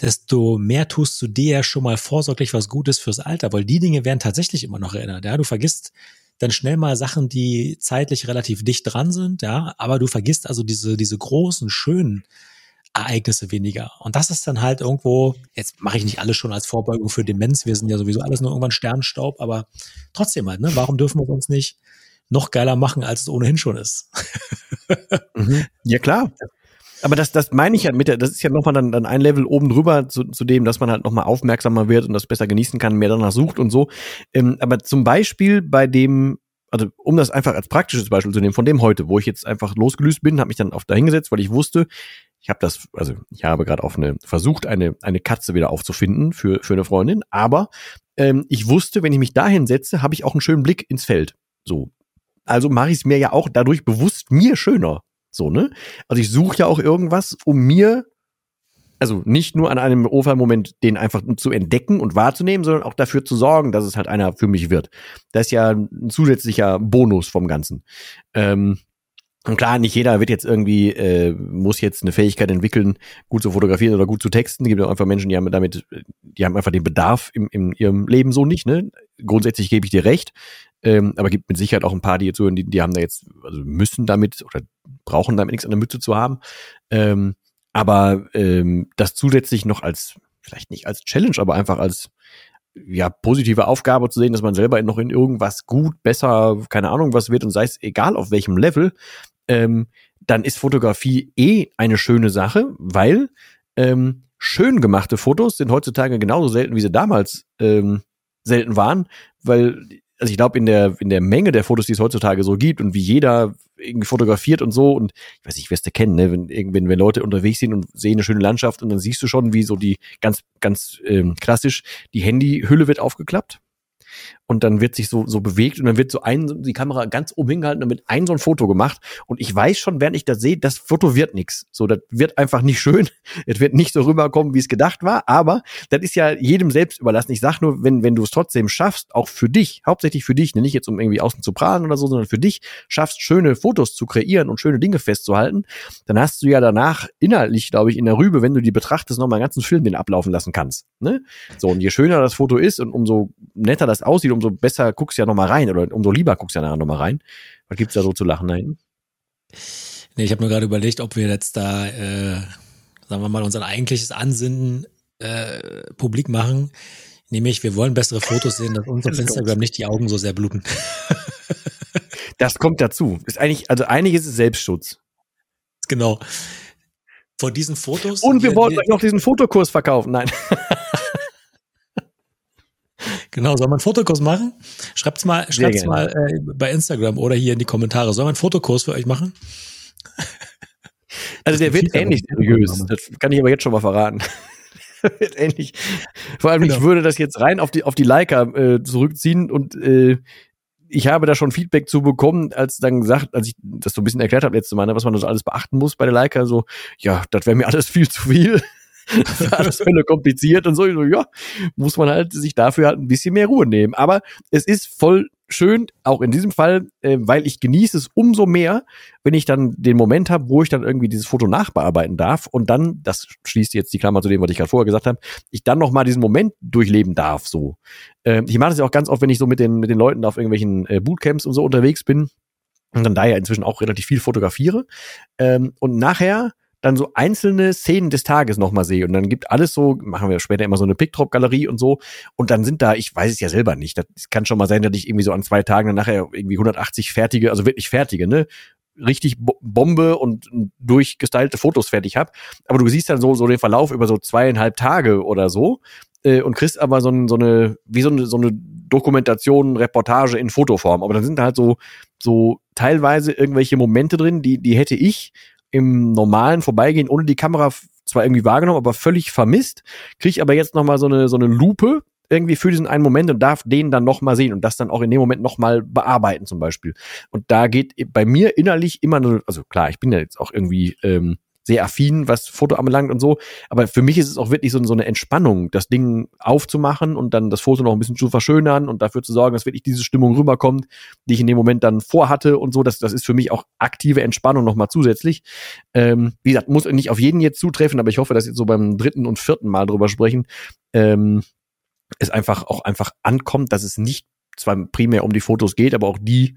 Speaker 2: desto mehr tust du dir schon mal vorsorglich was Gutes fürs Alter, weil die Dinge werden tatsächlich immer noch erinnert. Ja, du vergisst dann schnell mal Sachen, die zeitlich relativ dicht dran sind, ja, aber du vergisst also diese, diese großen, schönen Ereignisse weniger. Und das ist dann halt irgendwo, jetzt mache ich nicht alles schon als Vorbeugung für Demenz, wir sind ja sowieso alles nur irgendwann Sternstaub, aber trotzdem halt, ne, warum dürfen wir uns nicht noch geiler machen, als es ohnehin schon ist?
Speaker 1: mhm. Ja, klar. Aber das, das meine ich ja mit der, das ist ja nochmal dann, dann ein Level oben drüber zu, zu dem, dass man halt nochmal aufmerksamer wird und das besser genießen kann, mehr danach sucht und so. Ähm, aber zum Beispiel bei dem, also um das einfach als praktisches Beispiel zu nehmen, von dem heute, wo ich jetzt einfach losgelöst bin, habe mich dann auf dahingesetzt, weil ich wusste, ich habe das, also ich habe gerade auf eine versucht, eine eine Katze wieder aufzufinden für für eine Freundin, aber ähm, ich wusste, wenn ich mich dahin setze, habe ich auch einen schönen Blick ins Feld. So, also mache ich es mir ja auch dadurch bewusst mir schöner. So ne? Also ich suche ja auch irgendwas, um mir also nicht nur an einem Ohrfallmoment den einfach zu entdecken und wahrzunehmen, sondern auch dafür zu sorgen, dass es halt einer für mich wird. Das ist ja ein zusätzlicher Bonus vom Ganzen. Ähm, und klar, nicht jeder wird jetzt irgendwie, äh, muss jetzt eine Fähigkeit entwickeln, gut zu fotografieren oder gut zu texten. Es gibt auch einfach Menschen, die haben damit, die haben einfach den Bedarf im, in ihrem Leben so nicht. Ne? Grundsätzlich gebe ich dir recht. Ähm, aber gibt mit Sicherheit auch ein paar, die jetzt hören, die, die haben da jetzt, also müssen damit oder brauchen damit nichts an der Mütze zu haben. Ähm, aber ähm, das zusätzlich noch als, vielleicht nicht als Challenge, aber einfach als ja, positive Aufgabe zu sehen, dass man selber noch in irgendwas gut, besser, keine Ahnung was wird und sei es egal auf welchem Level, ähm, dann ist Fotografie eh eine schöne Sache, weil ähm, schön gemachte Fotos sind heutzutage genauso selten, wie sie damals ähm, selten waren, weil also ich glaube in der in der Menge der Fotos, die es heutzutage so gibt und wie jeder irgendwie fotografiert und so und ich weiß nicht, wer es kennen, ne? wenn wenn wenn Leute unterwegs sind und sehen eine schöne Landschaft und dann siehst du schon, wie so die ganz ganz ähm, klassisch die Handyhülle wird aufgeklappt und dann wird sich so, so bewegt und dann wird so ein, die Kamera ganz oben hingehalten und mit ein so ein Foto gemacht. Und ich weiß schon, während ich das sehe, das Foto wird nix. So, das wird einfach nicht schön. Es wird nicht so rüberkommen, wie es gedacht war. Aber das ist ja jedem selbst überlassen. Ich sag nur, wenn, wenn du es trotzdem schaffst, auch für dich, hauptsächlich für dich, ne, nicht jetzt um irgendwie außen zu prahlen oder so, sondern für dich schaffst, schöne Fotos zu kreieren und schöne Dinge festzuhalten, dann hast du ja danach inhaltlich, glaube ich, in der Rübe, wenn du die betrachtest, nochmal einen ganzen Film den ablaufen lassen kannst. Ne? So, und je schöner das Foto ist und umso netter das aussieht, umso besser guckst du ja nochmal rein oder umso lieber guckst du ja nachher nochmal rein. Was gibt's da so zu lachen da hinten?
Speaker 2: Nee, ich habe mir gerade überlegt, ob wir jetzt da, äh, sagen wir mal, unser eigentliches Ansinnen äh, publik machen. Nämlich, wir wollen bessere Fotos sehen, dass uns auf Instagram nicht die Augen so sehr bluten.
Speaker 1: das kommt dazu. Ist eigentlich, also einiges ist Selbstschutz.
Speaker 2: Genau. Vor diesen Fotos.
Speaker 1: Und wir wollten euch noch diesen Fotokurs verkaufen. Nein.
Speaker 2: Genau, soll man einen Fotokurs machen? Schreibt's mal, schreibt's mal äh, bei Instagram oder hier in die Kommentare. Soll man einen Fotokurs für euch machen?
Speaker 1: Also der wird ähnlich seriös. Das kann ich aber jetzt schon mal verraten. wird ähnlich. Vor allem, genau. ich würde das jetzt rein auf die, auf die Leica äh, zurückziehen und äh, ich habe da schon Feedback zu bekommen, als dann gesagt, als ich das so ein bisschen erklärt habe letzte Mal, ne, was man das alles beachten muss bei der Leica, so, ja, das wäre mir alles viel zu viel. Alles völlig kompliziert und so. Ja, muss man halt sich dafür halt ein bisschen mehr Ruhe nehmen. Aber es ist voll schön, auch in diesem Fall, äh, weil ich genieße es umso mehr, wenn ich dann den Moment habe, wo ich dann irgendwie dieses Foto nachbearbeiten darf und dann, das schließt jetzt die Klammer zu dem, was ich gerade vorher gesagt habe, ich dann noch mal diesen Moment durchleben darf. So, äh, ich mache das ja auch ganz oft, wenn ich so mit den mit den Leuten auf irgendwelchen äh, Bootcamps und so unterwegs bin und dann da ja inzwischen auch relativ viel fotografiere ähm, und nachher dann so einzelne Szenen des Tages nochmal sehe und dann gibt alles so, machen wir später immer so eine Pickdrop-Galerie und so und dann sind da, ich weiß es ja selber nicht, das kann schon mal sein, dass ich irgendwie so an zwei Tagen dann nachher irgendwie 180 fertige, also wirklich fertige, ne, richtig Bombe und durchgestylte Fotos fertig habe. Aber du siehst dann so, so den Verlauf über so zweieinhalb Tage oder so äh, und kriegst aber so, ein, so eine, wie so eine, so eine Dokumentation, Reportage in Fotoform. Aber dann sind halt so, so teilweise irgendwelche Momente drin, die, die hätte ich im normalen Vorbeigehen ohne die Kamera zwar irgendwie wahrgenommen, aber völlig vermisst. Kriege aber jetzt nochmal so eine, so eine Lupe irgendwie für diesen einen Moment und darf den dann nochmal sehen und das dann auch in dem Moment nochmal bearbeiten zum Beispiel. Und da geht bei mir innerlich immer nur, also klar, ich bin ja jetzt auch irgendwie ähm, sehr affin, was Foto anbelangt und so. Aber für mich ist es auch wirklich so, so eine Entspannung, das Ding aufzumachen und dann das Foto noch ein bisschen zu verschönern und dafür zu sorgen, dass wirklich diese Stimmung rüberkommt, die ich in dem Moment dann vorhatte und so. Das, das ist für mich auch aktive Entspannung nochmal zusätzlich. Ähm, wie gesagt, muss nicht auf jeden jetzt zutreffen, aber ich hoffe, dass jetzt so beim dritten und vierten Mal drüber sprechen, ähm, es einfach auch einfach ankommt, dass es nicht zwar primär um die Fotos geht, aber auch die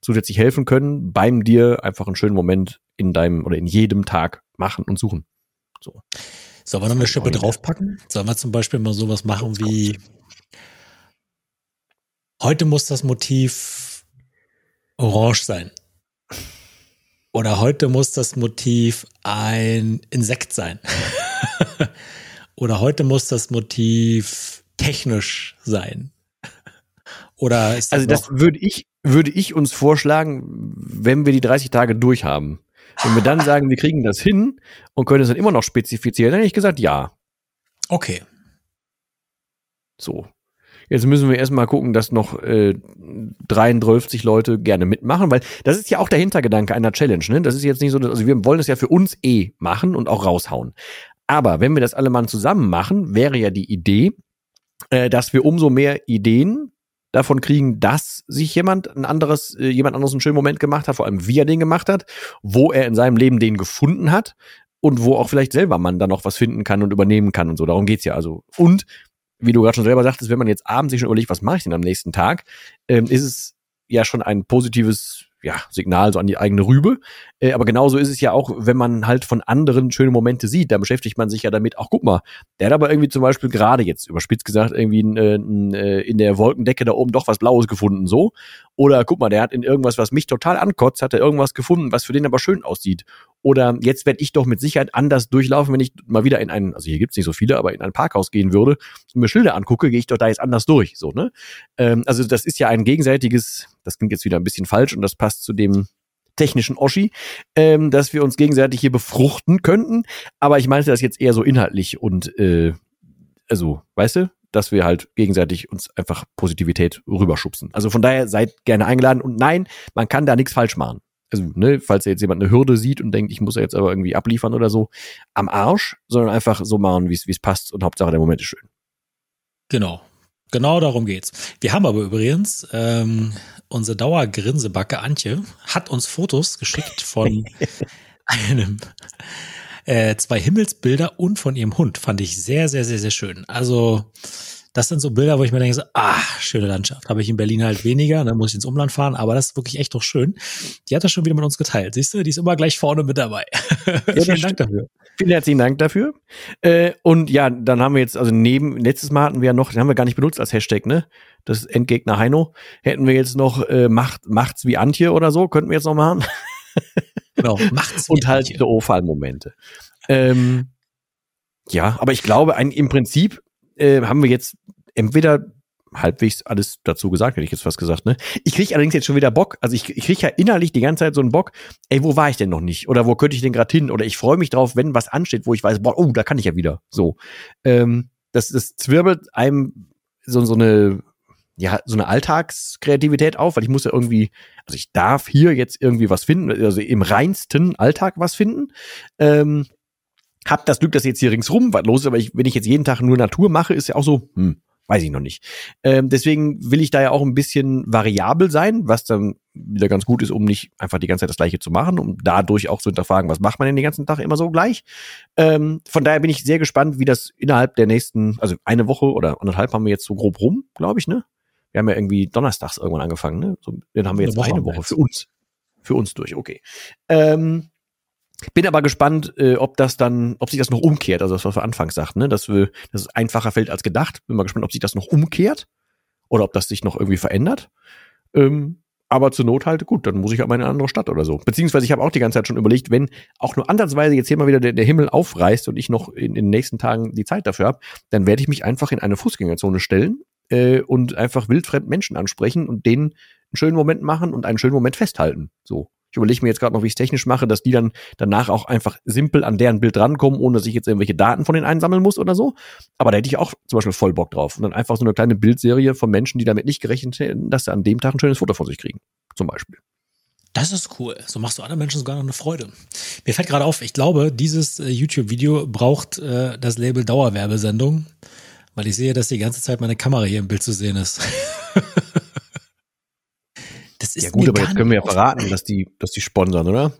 Speaker 1: zusätzlich helfen können, beim dir einfach einen schönen Moment in deinem oder in jedem Tag machen und suchen. So.
Speaker 2: Sollen wir noch eine Schippe draufpacken? Sollen wir zum Beispiel mal sowas machen wie heute muss das Motiv orange sein. Oder heute muss das Motiv ein Insekt sein. Oder heute muss das Motiv technisch sein. Oder ist
Speaker 1: das Also das würde ich, würde ich uns vorschlagen, wenn wir die 30 Tage durchhaben. Wenn wir dann sagen, wir kriegen das hin und können es dann immer noch spezifizieren, dann hätte ich gesagt, ja.
Speaker 2: Okay.
Speaker 1: So. Jetzt müssen wir erstmal gucken, dass noch äh, 33 Leute gerne mitmachen, weil das ist ja auch der Hintergedanke einer Challenge. Ne? Das ist jetzt nicht so, also wir wollen das ja für uns eh machen und auch raushauen. Aber wenn wir das alle mal zusammen machen, wäre ja die Idee, äh, dass wir umso mehr Ideen davon kriegen, dass sich jemand ein anderes, äh, jemand anderes einen schönen Moment gemacht hat, vor allem wie er den gemacht hat, wo er in seinem Leben den gefunden hat und wo auch vielleicht selber man dann noch was finden kann und übernehmen kann und so. Darum geht's ja also. Und wie du gerade schon selber sagtest, wenn man jetzt abends sich schon überlegt, was mache ich denn am nächsten Tag, ähm, ist es ja schon ein positives ja, Signal so an die eigene Rübe. Äh, aber genauso ist es ja auch, wenn man halt von anderen schöne Momente sieht, da beschäftigt man sich ja damit, auch guck mal, der hat aber irgendwie zum Beispiel gerade jetzt überspitzt gesagt, irgendwie äh, äh, in der Wolkendecke da oben doch was Blaues gefunden, so. Oder guck mal, der hat in irgendwas, was mich total ankotzt, hat er irgendwas gefunden, was für den aber schön aussieht. Oder jetzt werde ich doch mit Sicherheit anders durchlaufen, wenn ich mal wieder in ein, also hier gibt's nicht so viele, aber in ein Parkhaus gehen würde und mir Schilder angucke, gehe ich doch da jetzt anders durch. So, ne? Ähm, also das ist ja ein gegenseitiges, das klingt jetzt wieder ein bisschen falsch und das passt zu dem technischen Oschi, ähm, dass wir uns gegenseitig hier befruchten könnten. Aber ich meinte das jetzt eher so inhaltlich und äh, also, weißt du, dass wir halt gegenseitig uns einfach Positivität rüberschubsen. Also von daher seid gerne eingeladen und nein, man kann da nichts falsch machen. Also, ne, falls jetzt jemand eine Hürde sieht und denkt, ich muss ja jetzt aber irgendwie abliefern oder so, am Arsch, sondern einfach so machen, wie es passt und Hauptsache der Moment ist schön.
Speaker 2: Genau. Genau darum geht's. Wir haben aber übrigens ähm, unsere Dauergrinsebacke Antje hat uns Fotos geschickt von einem äh, zwei Himmelsbilder und von ihrem Hund. Fand ich sehr, sehr, sehr, sehr schön. Also das sind so Bilder, wo ich mir denke, so, ah, schöne Landschaft. Habe ich in Berlin halt weniger, dann ne, muss ich ins Umland fahren, aber das ist wirklich echt doch schön. Die hat das schon wieder mit uns geteilt. Siehst du, die ist immer gleich vorne mit dabei.
Speaker 1: Ja, Vielen Dank dafür. Vielen herzlichen Dank dafür. Äh, und ja, dann haben wir jetzt, also neben, letztes Mal hatten wir ja noch, den haben wir gar nicht benutzt als Hashtag, ne? Das Endgegner Heino. Hätten wir jetzt noch äh, Macht, Macht's wie Antje oder so, könnten wir jetzt noch machen. Genau, macht's Und halt diese O-Fall-Momente. Ähm, ja, aber ich glaube, ein, im Prinzip äh, haben wir jetzt entweder halbwegs alles dazu gesagt, hätte ich jetzt fast gesagt, ne? Ich kriege allerdings jetzt schon wieder Bock. Also ich, ich kriege ja innerlich die ganze Zeit so einen Bock, ey, wo war ich denn noch nicht? Oder wo könnte ich denn gerade hin? Oder ich freue mich drauf, wenn was ansteht, wo ich weiß, boah, oh, da kann ich ja wieder. So. Ähm, das, das zwirbelt einem so, so eine ja, so eine Alltagskreativität auf, weil ich muss ja irgendwie, also ich darf hier jetzt irgendwie was finden, also im reinsten Alltag was finden. Ähm, hab das Glück, dass jetzt hier ringsrum was los ist, aber ich, wenn ich jetzt jeden Tag nur Natur mache, ist ja auch so, hm, weiß ich noch nicht. Ähm, deswegen will ich da ja auch ein bisschen variabel sein, was dann wieder ganz gut ist, um nicht einfach die ganze Zeit das Gleiche zu machen, um dadurch auch zu hinterfragen, was macht man denn den ganzen Tag immer so gleich. Ähm, von daher bin ich sehr gespannt, wie das innerhalb der nächsten, also eine Woche oder anderthalb haben wir jetzt so grob rum, glaube ich, ne? Wir haben ja irgendwie donnerstags irgendwann angefangen, ne? So, dann haben wir jetzt eine Woche, eine Woche für uns. Für uns durch, okay. Ähm, bin aber gespannt, äh, ob das dann, ob sich das noch umkehrt, also das, was wir anfangs sagten, ne? dass, wir, dass es einfacher fällt als gedacht. Bin mal gespannt, ob sich das noch umkehrt oder ob das sich noch irgendwie verändert. Ähm, Aber zur Not halt, gut, dann muss ich aber in eine andere Stadt oder so. Beziehungsweise ich habe auch die ganze Zeit schon überlegt, wenn auch nur ansatzweise jetzt hier mal wieder der, der Himmel aufreißt und ich noch in, in den nächsten Tagen die Zeit dafür habe, dann werde ich mich einfach in eine Fußgängerzone stellen äh, und einfach wildfremd Menschen ansprechen und denen einen schönen Moment machen und einen schönen Moment festhalten. So. Ich überlege mir jetzt gerade noch, wie ich es technisch mache, dass die dann danach auch einfach simpel an deren Bild rankommen, ohne dass ich jetzt irgendwelche Daten von denen einsammeln muss oder so. Aber da hätte ich auch zum Beispiel voll Bock drauf. Und dann einfach so eine kleine Bildserie von Menschen, die damit nicht gerechnet hätten, dass sie an dem Tag ein schönes Foto von sich kriegen. Zum Beispiel.
Speaker 2: Das ist cool. So machst du anderen Menschen sogar noch eine Freude. Mir fällt gerade auf, ich glaube, dieses äh, YouTube-Video braucht äh, das Label Dauerwerbesendung, weil ich sehe, dass die ganze Zeit meine Kamera hier im Bild zu sehen ist.
Speaker 1: Das ist ja gut, aber jetzt können wir ja verraten, dass die, dass die sponsern, oder?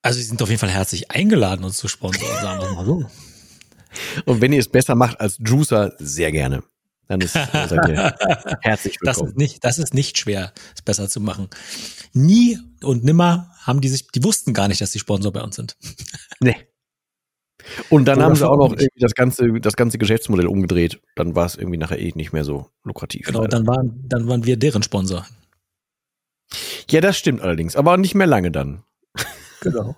Speaker 2: Also sie sind auf jeden Fall herzlich eingeladen, uns zu sponsern, sagen wir mal so.
Speaker 1: Und wenn ihr es besser macht als Juicer, sehr gerne. Dann ist, seid ihr herzlich willkommen.
Speaker 2: Das ist nicht, das ist nicht schwer, es besser zu machen. Nie und nimmer haben die sich, die wussten gar nicht, dass die Sponsor bei uns sind.
Speaker 1: Nee. Und dann Oder haben sie auch noch irgendwie das ganze, das ganze Geschäftsmodell umgedreht. Dann war es irgendwie nachher eh nicht mehr so lukrativ.
Speaker 2: Genau, dann waren, dann waren wir deren Sponsor.
Speaker 1: Ja, das stimmt allerdings, aber nicht mehr lange dann.
Speaker 2: Genau.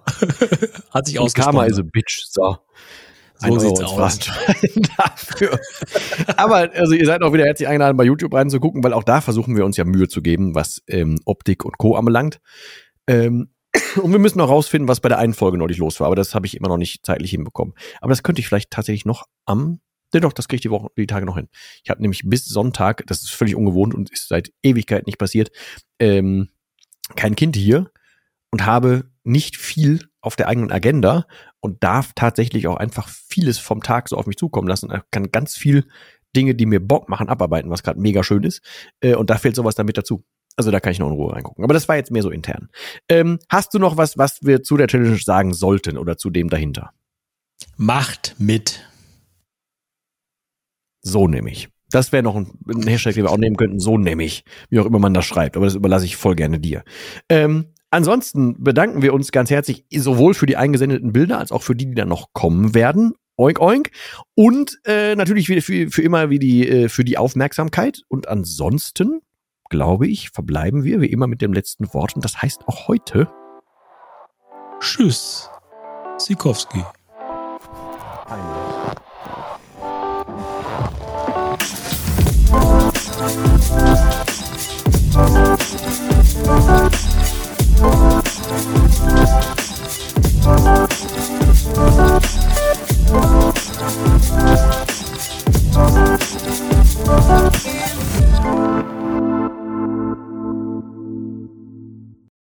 Speaker 1: Hat sich ausgesprochen. Karma is a bitch. So.
Speaker 2: So sieht's aus.
Speaker 1: dafür. Aber also ihr seid auch wieder herzlich eingeladen, bei YouTube reinzugucken, weil auch da versuchen wir uns ja Mühe zu geben, was ähm, Optik und Co. anbelangt. Ähm, und wir müssen noch rausfinden, was bei der einen Folge neulich los war. Aber das habe ich immer noch nicht zeitlich hinbekommen. Aber das könnte ich vielleicht tatsächlich noch am Dennoch, das kriege ich die Woche, die Tage noch hin. Ich habe nämlich bis Sonntag, das ist völlig ungewohnt und ist seit Ewigkeit nicht passiert, ähm, kein Kind hier und habe nicht viel auf der eigenen Agenda und darf tatsächlich auch einfach vieles vom Tag so auf mich zukommen lassen. Ich kann ganz viel Dinge, die mir Bock machen, abarbeiten, was gerade mega schön ist. Äh, und da fehlt sowas damit dazu. Also da kann ich noch in Ruhe reingucken. Aber das war jetzt mehr so intern. Ähm, hast du noch was, was wir zu der Challenge sagen sollten oder zu dem dahinter?
Speaker 2: Macht mit.
Speaker 1: So nehme ich. Das wäre noch ein, ein, Hashtag, den wir auch nehmen könnten. So nehme ich. Wie auch immer man das schreibt. Aber das überlasse ich voll gerne dir. Ähm, ansonsten bedanken wir uns ganz herzlich sowohl für die eingesendeten Bilder als auch für die, die dann noch kommen werden. Oink, oink. Und äh, natürlich für, für, für immer wie die, äh, für die Aufmerksamkeit. Und ansonsten glaube ich, verbleiben wir wie immer mit dem letzten Wort. Und das heißt auch heute.
Speaker 2: Tschüss, Sikowski.